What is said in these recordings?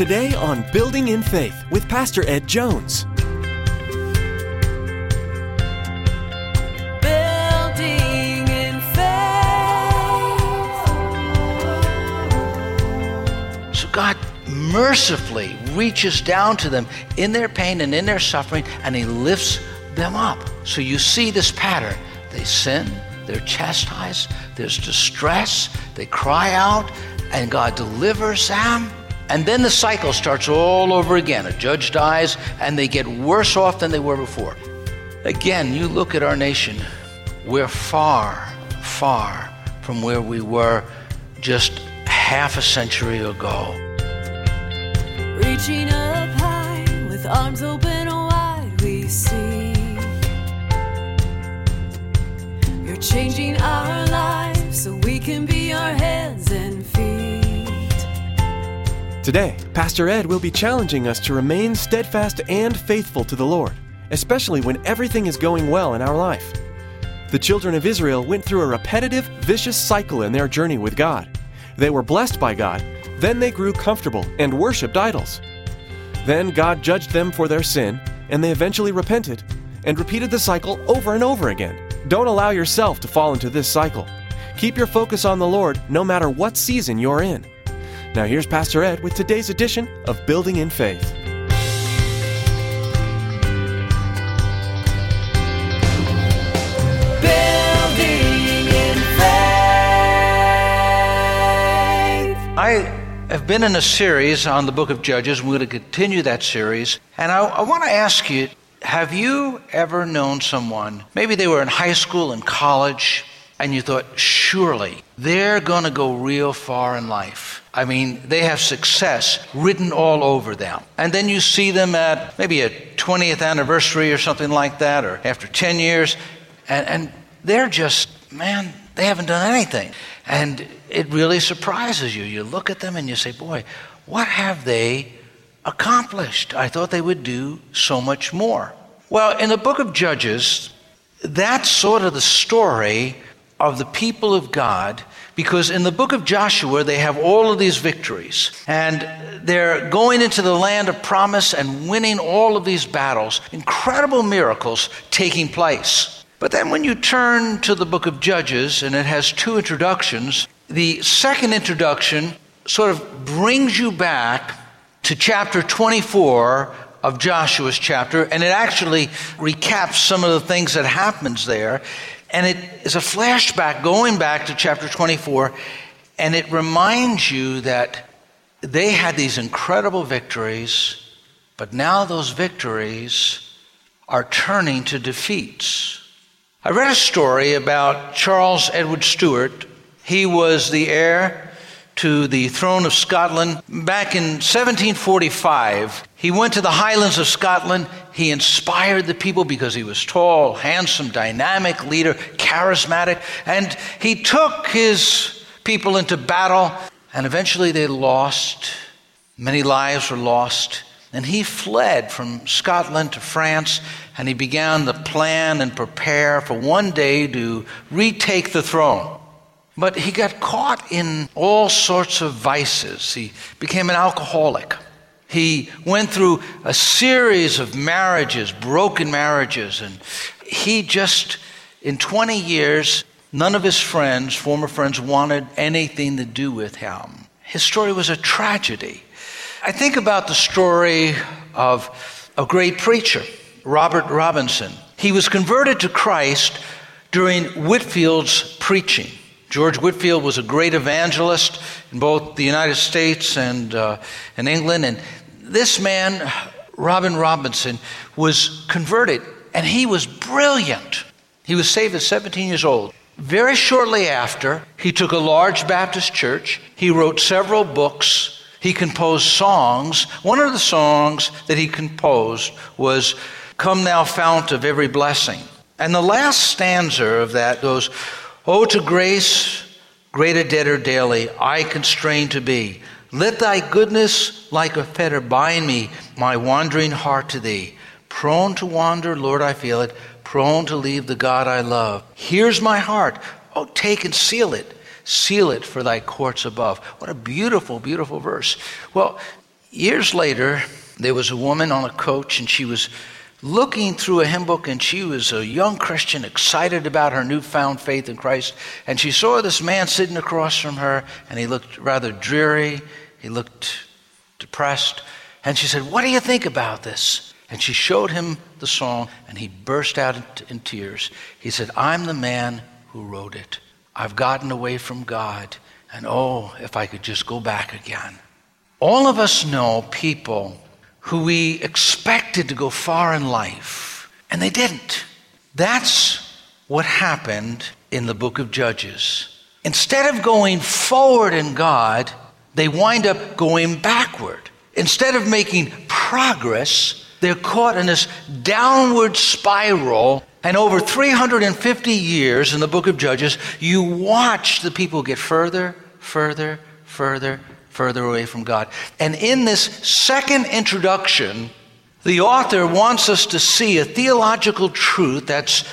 Today on Building in Faith with Pastor Ed Jones. Building in faith. So God mercifully reaches down to them in their pain and in their suffering, and He lifts them up. So you see this pattern. They sin, they're chastised, there's distress, they cry out, and God delivers them. And then the cycle starts all over again. A judge dies, and they get worse off than they were before. Again, you look at our nation, we're far, far from where we were just half a century ago. Reaching up high with arms open wide, we see. You're changing our lives so we can be our hands Today, Pastor Ed will be challenging us to remain steadfast and faithful to the Lord, especially when everything is going well in our life. The children of Israel went through a repetitive, vicious cycle in their journey with God. They were blessed by God, then they grew comfortable and worshiped idols. Then God judged them for their sin, and they eventually repented and repeated the cycle over and over again. Don't allow yourself to fall into this cycle. Keep your focus on the Lord no matter what season you're in. Now, here's Pastor Ed with today's edition of Building in Faith. Building in faith. I have been in a series on the book of Judges. We're going to continue that series. And I, I want to ask you have you ever known someone, maybe they were in high school and college, and you thought, surely they're going to go real far in life? I mean, they have success written all over them. And then you see them at maybe a 20th anniversary or something like that, or after 10 years, and, and they're just, man, they haven't done anything. And it really surprises you. You look at them and you say, boy, what have they accomplished? I thought they would do so much more. Well, in the book of Judges, that's sort of the story of the people of God because in the book of Joshua they have all of these victories and they're going into the land of promise and winning all of these battles, incredible miracles taking place. But then when you turn to the book of Judges and it has two introductions, the second introduction sort of brings you back to chapter 24 of Joshua's chapter, and it actually recaps some of the things that happens there. And it is a flashback going back to chapter 24, and it reminds you that they had these incredible victories, but now those victories are turning to defeats. I read a story about Charles Edward Stuart. He was the heir to the throne of Scotland back in 1745. He went to the Highlands of Scotland. He inspired the people because he was tall, handsome, dynamic leader, charismatic, and he took his people into battle, and eventually they lost. Many lives were lost. And he fled from Scotland to France, and he began to plan and prepare for one day to retake the throne. But he got caught in all sorts of vices. He became an alcoholic. He went through a series of marriages, broken marriages, and he just, in 20 years, none of his friends, former friends, wanted anything to do with him. His story was a tragedy. I think about the story of a great preacher, Robert Robinson. He was converted to Christ during Whitefield's preaching. George Whitefield was a great evangelist in both the United States and uh, England. And this man, Robin Robinson, was converted, and he was brilliant. He was saved at 17 years old. Very shortly after, he took a large Baptist church. He wrote several books. He composed songs. One of the songs that he composed was Come Thou Fount of Every Blessing. And the last stanza of that goes, Oh, to grace, greater debtor daily, I constrain to be. Let thy goodness like a fetter bind me, my wandering heart to thee. Prone to wander, Lord, I feel it, prone to leave the God I love. Here's my heart. Oh, take and seal it. Seal it for thy courts above. What a beautiful, beautiful verse. Well, years later, there was a woman on a coach, and she was looking through a hymn book, and she was a young Christian, excited about her newfound faith in Christ. And she saw this man sitting across from her, and he looked rather dreary. He looked depressed. And she said, What do you think about this? And she showed him the song, and he burst out in tears. He said, I'm the man who wrote it. I've gotten away from God, and oh, if I could just go back again. All of us know people who we expected to go far in life, and they didn't. That's what happened in the book of Judges. Instead of going forward in God, they wind up going backward. Instead of making progress, they're caught in this downward spiral. And over 350 years in the book of Judges, you watch the people get further, further, further, further away from God. And in this second introduction, the author wants us to see a theological truth that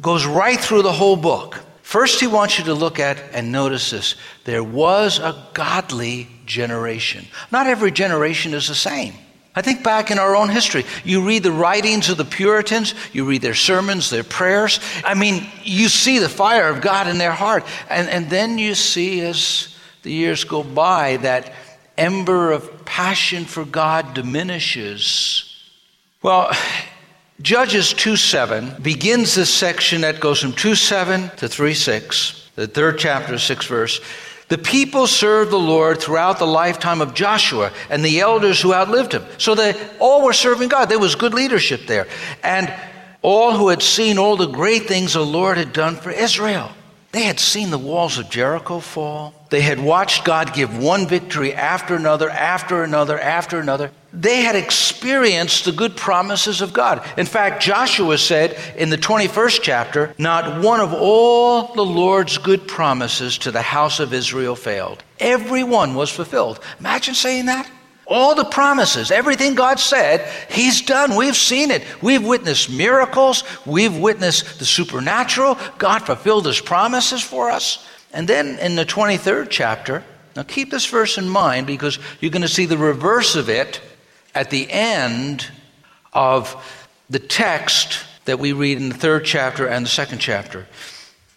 goes right through the whole book. First, he wants you to look at and notice this there was a godly generation. Not every generation is the same. I think back in our own history. You read the writings of the Puritans, you read their sermons, their prayers. I mean, you see the fire of God in their heart. And, and then you see as the years go by, that ember of passion for God diminishes. Well, Judges 2 7 begins this section that goes from 2 7 to 3 6, the third chapter, 6 verse. The people served the Lord throughout the lifetime of Joshua and the elders who outlived him. So they all were serving God. There was good leadership there. And all who had seen all the great things the Lord had done for Israel. They had seen the walls of Jericho fall. They had watched God give one victory after another, after another, after another. They had experienced the good promises of God. In fact, Joshua said in the 21st chapter, Not one of all the Lord's good promises to the house of Israel failed. Every one was fulfilled. Imagine saying that. All the promises, everything God said, He's done. We've seen it. We've witnessed miracles. We've witnessed the supernatural. God fulfilled His promises for us. And then in the 23rd chapter, now keep this verse in mind because you're going to see the reverse of it at the end of the text that we read in the third chapter and the second chapter.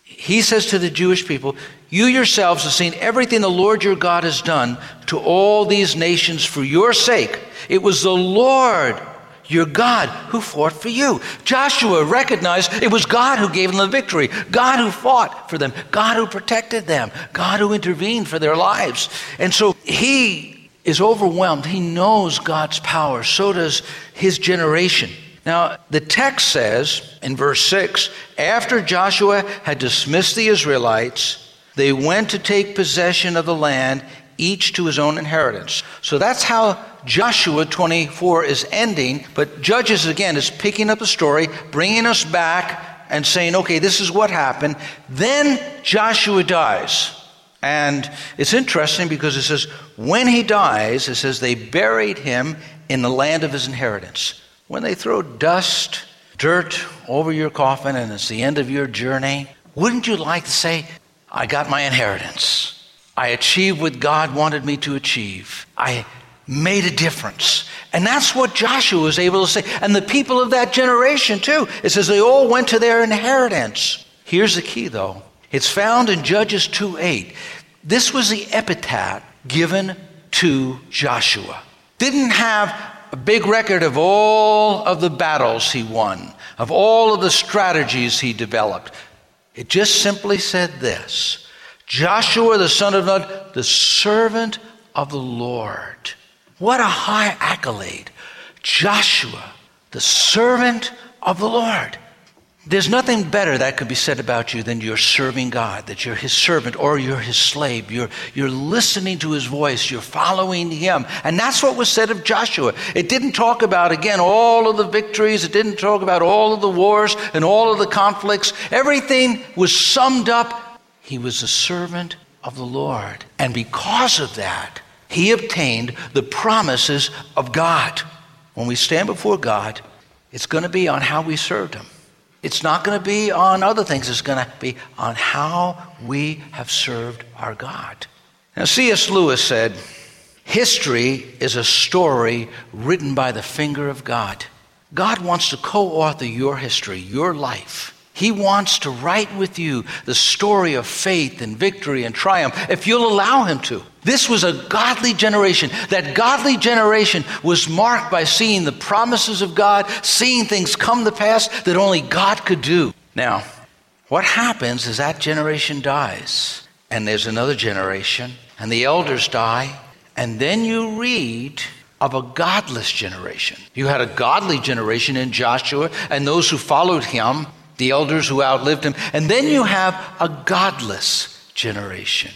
He says to the Jewish people, You yourselves have seen everything the Lord your God has done to all these nations for your sake. It was the Lord your God who fought for you. Joshua recognized it was God who gave them the victory, God who fought for them, God who protected them, God who intervened for their lives. And so he is overwhelmed. He knows God's power. So does his generation. Now, the text says in verse 6 after Joshua had dismissed the Israelites, they went to take possession of the land, each to his own inheritance. So that's how Joshua 24 is ending, but Judges again is picking up the story, bringing us back and saying, okay, this is what happened. Then Joshua dies. And it's interesting because it says, when he dies, it says they buried him in the land of his inheritance. When they throw dust, dirt over your coffin and it's the end of your journey, wouldn't you like to say, I got my inheritance? I achieved what God wanted me to achieve. I made a difference. And that's what Joshua was able to say. And the people of that generation, too. It says they all went to their inheritance. Here's the key, though it's found in Judges 2 8. This was the epitaph given to Joshua. Didn't have a big record of all of the battles he won, of all of the strategies he developed. It just simply said this Joshua, the son of Nun, the servant of the Lord. What a high accolade. Joshua, the servant of the Lord. There's nothing better that could be said about you than you're serving God, that you're His servant or you're His slave. You're, you're listening to His voice, you're following Him. And that's what was said of Joshua. It didn't talk about, again, all of the victories, it didn't talk about all of the wars and all of the conflicts. Everything was summed up. He was a servant of the Lord. And because of that, he obtained the promises of God. When we stand before God, it's going to be on how we served Him. It's not going to be on other things, it's going to be on how we have served our God. Now, C.S. Lewis said, History is a story written by the finger of God. God wants to co author your history, your life. He wants to write with you the story of faith and victory and triumph if you'll allow Him to. This was a godly generation. That godly generation was marked by seeing the promises of God, seeing things come to pass that only God could do. Now, what happens is that generation dies, and there's another generation, and the elders die, and then you read of a godless generation. You had a godly generation in Joshua and those who followed him, the elders who outlived him, and then you have a godless generation.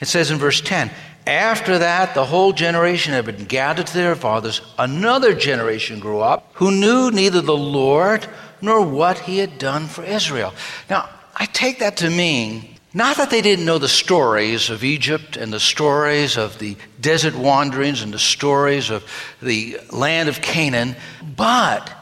It says in verse 10 After that, the whole generation had been gathered to their fathers. Another generation grew up who knew neither the Lord nor what he had done for Israel. Now, I take that to mean not that they didn't know the stories of Egypt and the stories of the desert wanderings and the stories of the land of Canaan, but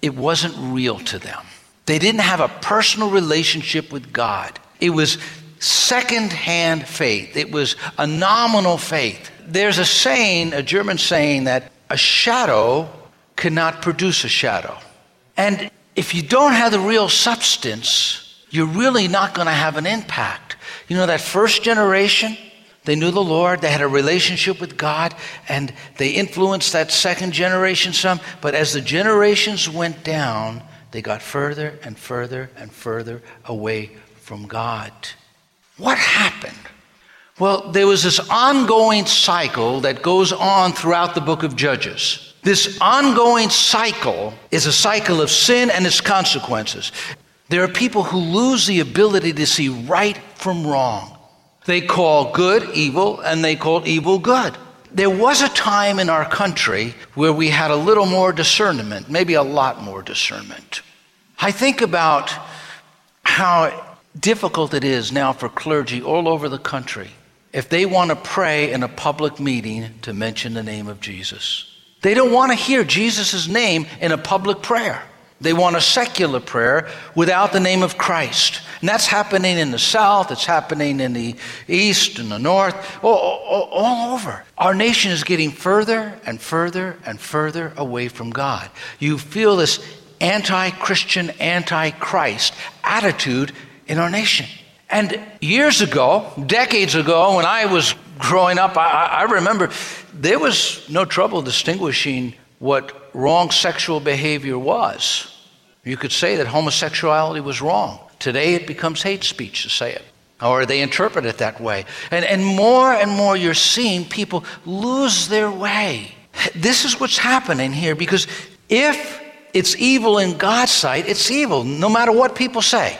it wasn't real to them. They didn't have a personal relationship with God. It was second-hand faith. It was a nominal faith. There's a saying, a German saying, that a shadow cannot produce a shadow. And if you don't have the real substance, you're really not going to have an impact. You know, that first generation, they knew the Lord, they had a relationship with God, and they influenced that second generation some. But as the generations went down, they got further and further and further away from God. What happened? Well, there was this ongoing cycle that goes on throughout the book of Judges. This ongoing cycle is a cycle of sin and its consequences. There are people who lose the ability to see right from wrong. They call good evil and they call evil good. There was a time in our country where we had a little more discernment, maybe a lot more discernment. I think about how difficult it is now for clergy all over the country if they want to pray in a public meeting to mention the name of Jesus. They don't want to hear Jesus' name in a public prayer. They want a secular prayer without the name of Christ. And that's happening in the South, it's happening in the East and the North, all, all, all, over. Our nation is getting further and further and further away from God. You feel this anti Christian, anti Christ attitude in our nation. And years ago, decades ago, when I was growing up, I, I remember there was no trouble distinguishing what wrong sexual behavior was. You could say that homosexuality was wrong. Today it becomes hate speech to say it, or they interpret it that way. And, and more and more you're seeing people lose their way. This is what's happening here because if it's evil in God's sight, it's evil, no matter what people say.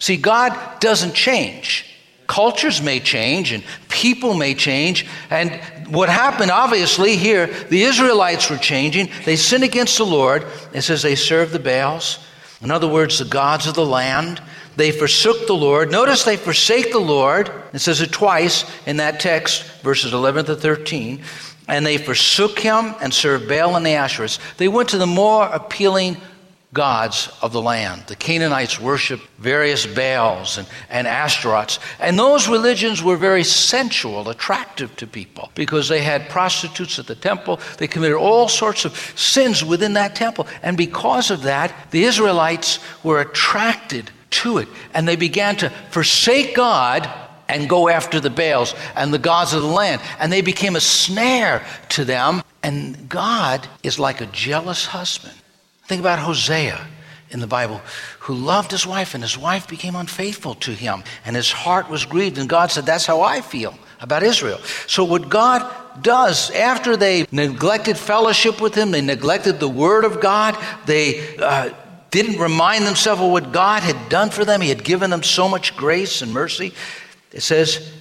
See, God doesn't change. Cultures may change and people may change. And what happened, obviously, here, the Israelites were changing. They sinned against the Lord. It says they served the Baals. In other words, the gods of the land. They forsook the Lord. Notice they forsake the Lord. It says it twice in that text, verses 11 to 13. And they forsook him and served Baal and the Asherites. They went to the more appealing gods of the land. The Canaanites worshiped various Baals and, and. And those religions were very sensual, attractive to people because they had prostitutes at the temple. They committed all sorts of sins within that temple. And because of that, the Israelites were attracted to it. And they began to forsake God and go after the Baals and the gods of the land. And they became a snare to them. And God is like a jealous husband. Think about Hosea in the Bible, who loved his wife, and his wife became unfaithful to him, and his heart was grieved. And God said, That's how I feel about Israel. So, what God does after they neglected fellowship with him, they neglected the word of God, they uh, didn't remind themselves of what God had done for them, He had given them so much grace and mercy. It says,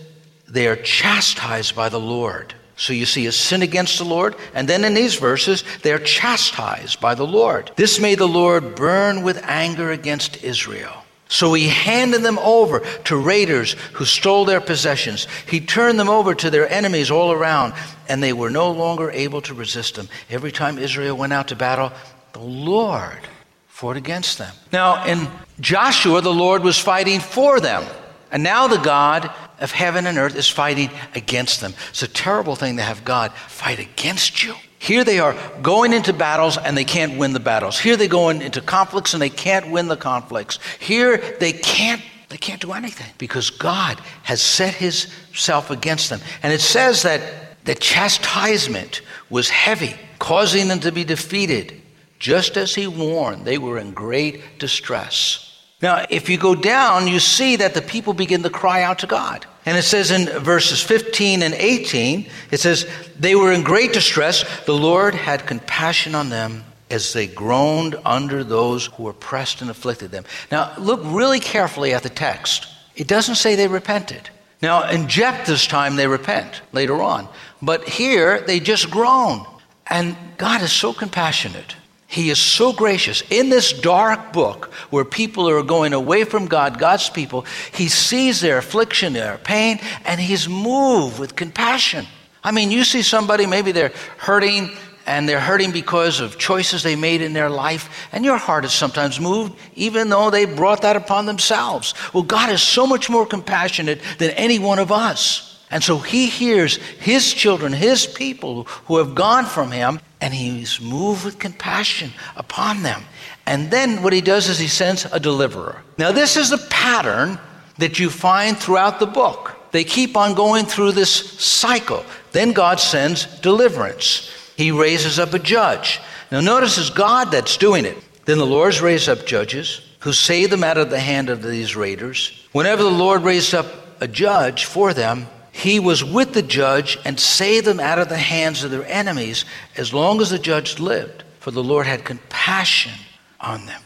They are chastised by the Lord. So you see a sin against the Lord, and then in these verses, they're chastised by the Lord. This made the Lord burn with anger against Israel. So he handed them over to raiders who stole their possessions. He turned them over to their enemies all around, and they were no longer able to resist them. Every time Israel went out to battle, the Lord fought against them. Now, in Joshua, the Lord was fighting for them. And now the God of heaven and earth is fighting against them. It's a terrible thing to have God fight against you. Here they are going into battles and they can't win the battles. Here they go into conflicts and they can't win the conflicts. Here they can't they can't do anything because God has set himself against them. And it says that the chastisement was heavy, causing them to be defeated. Just as he warned, they were in great distress. Now, if you go down, you see that the people begin to cry out to God. And it says in verses 15 and 18, it says, They were in great distress. The Lord had compassion on them as they groaned under those who oppressed and afflicted them. Now, look really carefully at the text. It doesn't say they repented. Now, in Jephthah's time, they repent later on. But here, they just groan. And God is so compassionate. He is so gracious. In this dark book where people are going away from God, God's people, He sees their affliction, their pain, and He's moved with compassion. I mean, you see somebody, maybe they're hurting and they're hurting because of choices they made in their life, and your heart is sometimes moved, even though they brought that upon themselves. Well, God is so much more compassionate than any one of us. And so he hears his children, his people who have gone from him, and he's moved with compassion upon them. And then what he does is he sends a deliverer. Now, this is a pattern that you find throughout the book. They keep on going through this cycle. Then God sends deliverance. He raises up a judge. Now, notice it's God that's doing it. Then the Lord's raises up judges who save them out of the hand of these raiders. Whenever the Lord raised up a judge for them, he was with the judge and saved them out of the hands of their enemies as long as the judge lived, for the Lord had compassion on them.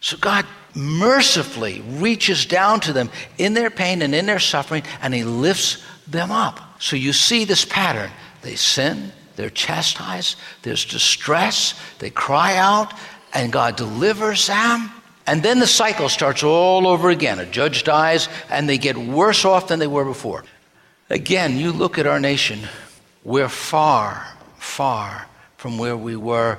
So God mercifully reaches down to them in their pain and in their suffering, and He lifts them up. So you see this pattern. They sin, they're chastised, there's distress, they cry out, and God delivers them. And then the cycle starts all over again. A judge dies, and they get worse off than they were before. Again, you look at our nation, we're far, far from where we were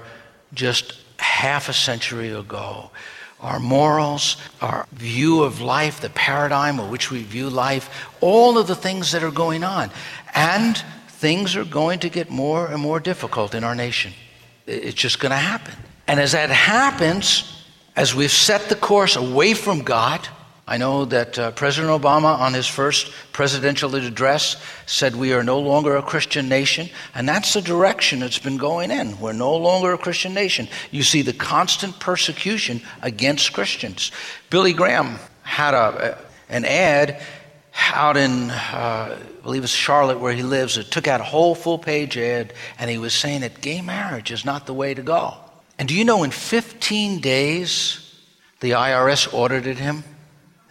just half a century ago. Our morals, our view of life, the paradigm in which we view life, all of the things that are going on. And things are going to get more and more difficult in our nation. It's just going to happen. And as that happens, as we've set the course away from God, I know that uh, President Obama, on his first presidential address, said we are no longer a Christian nation, and that's the direction it's been going in. We're no longer a Christian nation. You see the constant persecution against Christians. Billy Graham had a, an ad out in, uh, I believe it's Charlotte where he lives, it took out a whole full page ad, and he was saying that gay marriage is not the way to go. And do you know in 15 days, the IRS audited him?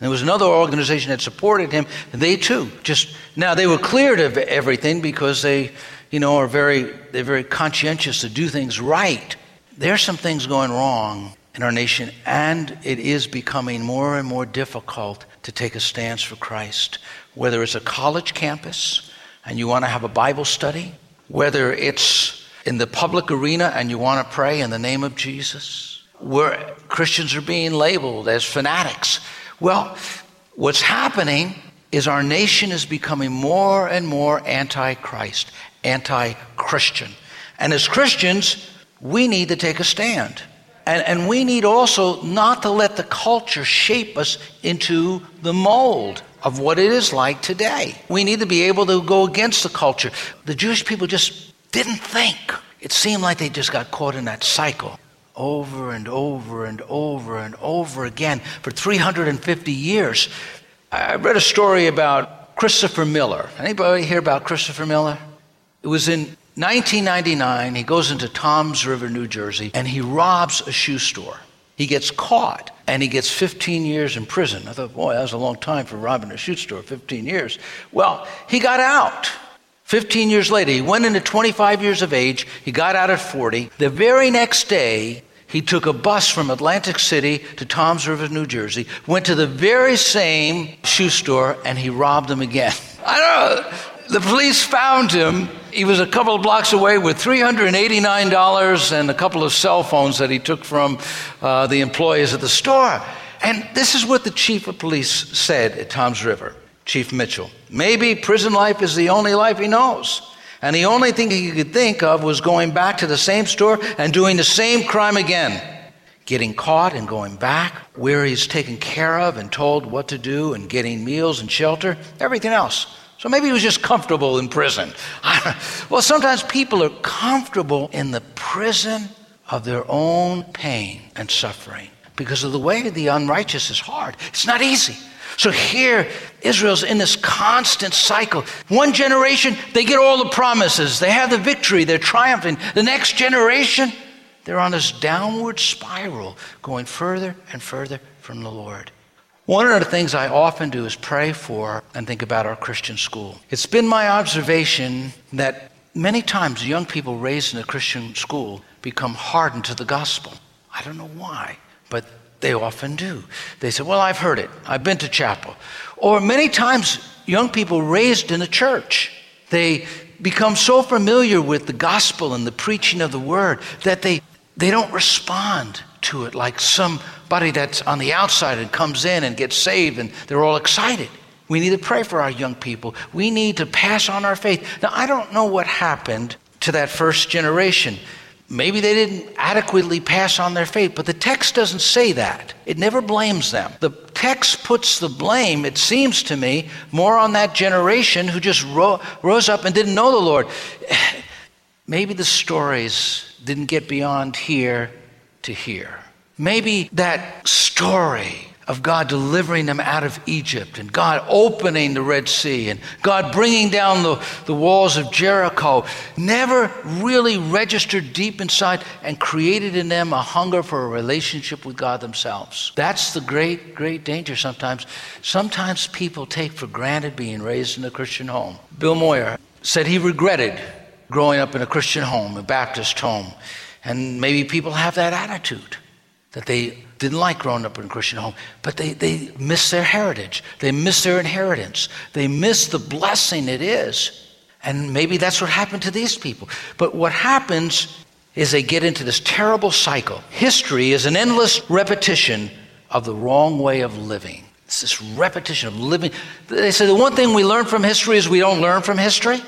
There was another organization that supported him, and they too just, now they were cleared of everything because they, you know, are very, they're very conscientious to do things right. There's some things going wrong in our nation, and it is becoming more and more difficult to take a stance for Christ. Whether it's a college campus and you want to have a Bible study, whether it's in the public arena and you want to pray in the name of Jesus, where Christians are being labeled as fanatics. Well, what's happening is our nation is becoming more and more anti Christ, anti Christian. And as Christians, we need to take a stand. And, and we need also not to let the culture shape us into the mold of what it is like today. We need to be able to go against the culture. The Jewish people just didn't think. It seemed like they just got caught in that cycle over and over and over and over again for 350 years. I read a story about Christopher Miller. Anybody hear about Christopher Miller? It was in 1999, he goes into Toms River, New Jersey, and he robs a shoe store. He gets caught and he gets 15 years in prison. I thought, boy, that was a long time for robbing a shoe store, 15 years. Well, he got out. 15 years later, he went into 25 years of age. He got out at 40. The very next day, he took a bus from Atlantic City to Toms River, New Jersey, went to the very same shoe store, and he robbed them again. I don't know. The police found him. He was a couple of blocks away with $389 and a couple of cell phones that he took from uh, the employees at the store. And this is what the chief of police said at Toms River. Chief Mitchell. Maybe prison life is the only life he knows. And the only thing he could think of was going back to the same store and doing the same crime again. Getting caught and going back where he's taken care of and told what to do and getting meals and shelter, everything else. So maybe he was just comfortable in prison. well, sometimes people are comfortable in the prison of their own pain and suffering because of the way the unrighteous is hard. It's not easy. So here, Israel's in this constant cycle. One generation, they get all the promises, they have the victory, they're triumphing. The next generation, they're on this downward spiral, going further and further from the Lord. One of the things I often do is pray for and think about our Christian school. It's been my observation that many times young people raised in a Christian school become hardened to the gospel. I don't know why, but they often do. They say, Well, I've heard it. I've been to chapel. Or many times, young people raised in a church, they become so familiar with the gospel and the preaching of the word that they, they don't respond to it like somebody that's on the outside and comes in and gets saved and they're all excited. We need to pray for our young people. We need to pass on our faith. Now, I don't know what happened to that first generation. Maybe they didn't adequately pass on their faith, but the text doesn't say that. It never blames them. The text puts the blame, it seems to me, more on that generation who just ro- rose up and didn't know the Lord. Maybe the stories didn't get beyond here to here. Maybe that story of God delivering them out of Egypt and God opening the Red Sea and God bringing down the, the walls of Jericho never really registered deep inside and created in them a hunger for a relationship with God themselves. That's the great, great danger sometimes. Sometimes people take for granted being raised in a Christian home. Bill Moyer said he regretted growing up in a Christian home, a Baptist home. And maybe people have that attitude that they didn't like growing up in a Christian home, but they, they miss their heritage. They miss their inheritance. They miss the blessing it is. And maybe that's what happened to these people. But what happens is they get into this terrible cycle. History is an endless repetition of the wrong way of living. It's this repetition of living. They say the one thing we learn from history is we don't learn from history.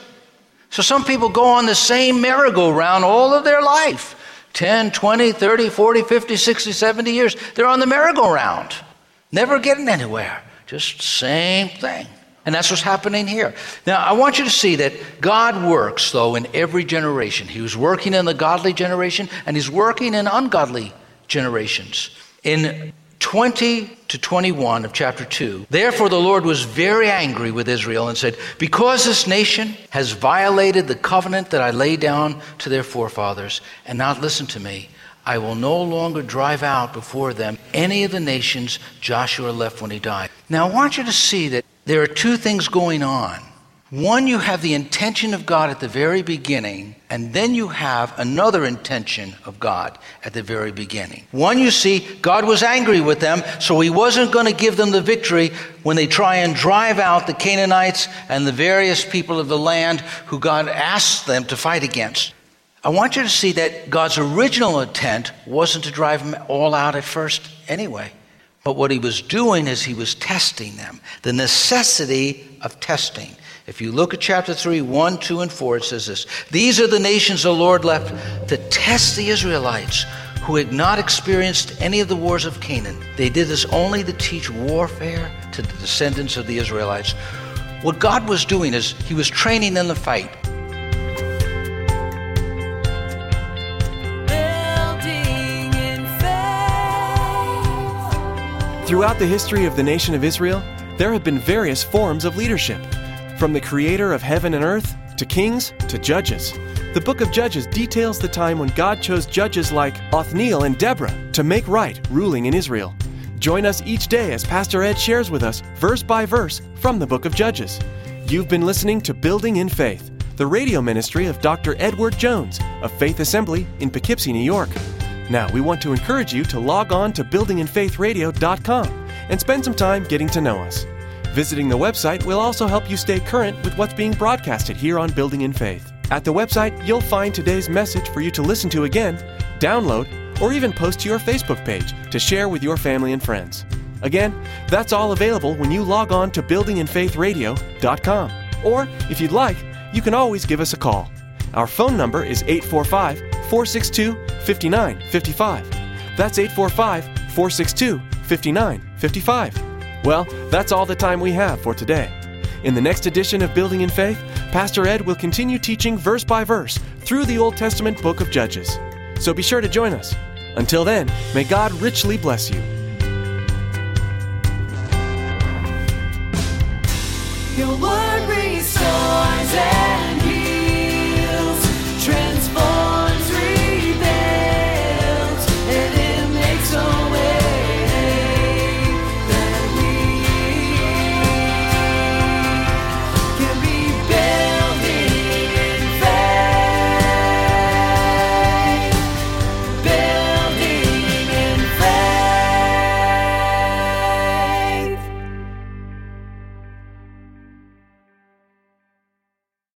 So some people go on the same merry-go-round all of their life. 10, 20, 30, 40, 50, 60, 70 years. They're on the merry-go-round, never getting anywhere. Just same thing. And that's what's happening here. Now, I want you to see that God works, though, in every generation. He was working in the godly generation, and He's working in ungodly generations. In 20 to 21 of chapter 2. Therefore, the Lord was very angry with Israel and said, Because this nation has violated the covenant that I laid down to their forefathers and not listened to me, I will no longer drive out before them any of the nations Joshua left when he died. Now, I want you to see that there are two things going on. One, you have the intention of God at the very beginning, and then you have another intention of God at the very beginning. One, you see, God was angry with them, so he wasn't going to give them the victory when they try and drive out the Canaanites and the various people of the land who God asked them to fight against. I want you to see that God's original intent wasn't to drive them all out at first anyway. But what he was doing is he was testing them, the necessity of testing. If you look at chapter 3, 1, 2, and 4, it says this These are the nations the Lord left to test the Israelites who had not experienced any of the wars of Canaan. They did this only to teach warfare to the descendants of the Israelites. What God was doing is He was training them to fight. Building in faith. Throughout the history of the nation of Israel, there have been various forms of leadership. From the creator of heaven and earth, to kings, to judges. The book of Judges details the time when God chose judges like Othniel and Deborah to make right ruling in Israel. Join us each day as Pastor Ed shares with us, verse by verse, from the book of Judges. You've been listening to Building in Faith, the radio ministry of Dr. Edward Jones of Faith Assembly in Poughkeepsie, New York. Now, we want to encourage you to log on to buildinginfaithradio.com and spend some time getting to know us. Visiting the website will also help you stay current with what's being broadcasted here on Building in Faith. At the website, you'll find today's message for you to listen to again, download, or even post to your Facebook page to share with your family and friends. Again, that's all available when you log on to buildinginfaithradio.com. Or, if you'd like, you can always give us a call. Our phone number is 845 462 5955. That's 845 462 5955. Well, that's all the time we have for today. In the next edition of Building in Faith, Pastor Ed will continue teaching verse by verse through the Old Testament book of Judges. So be sure to join us. Until then, may God richly bless you. Your word restores.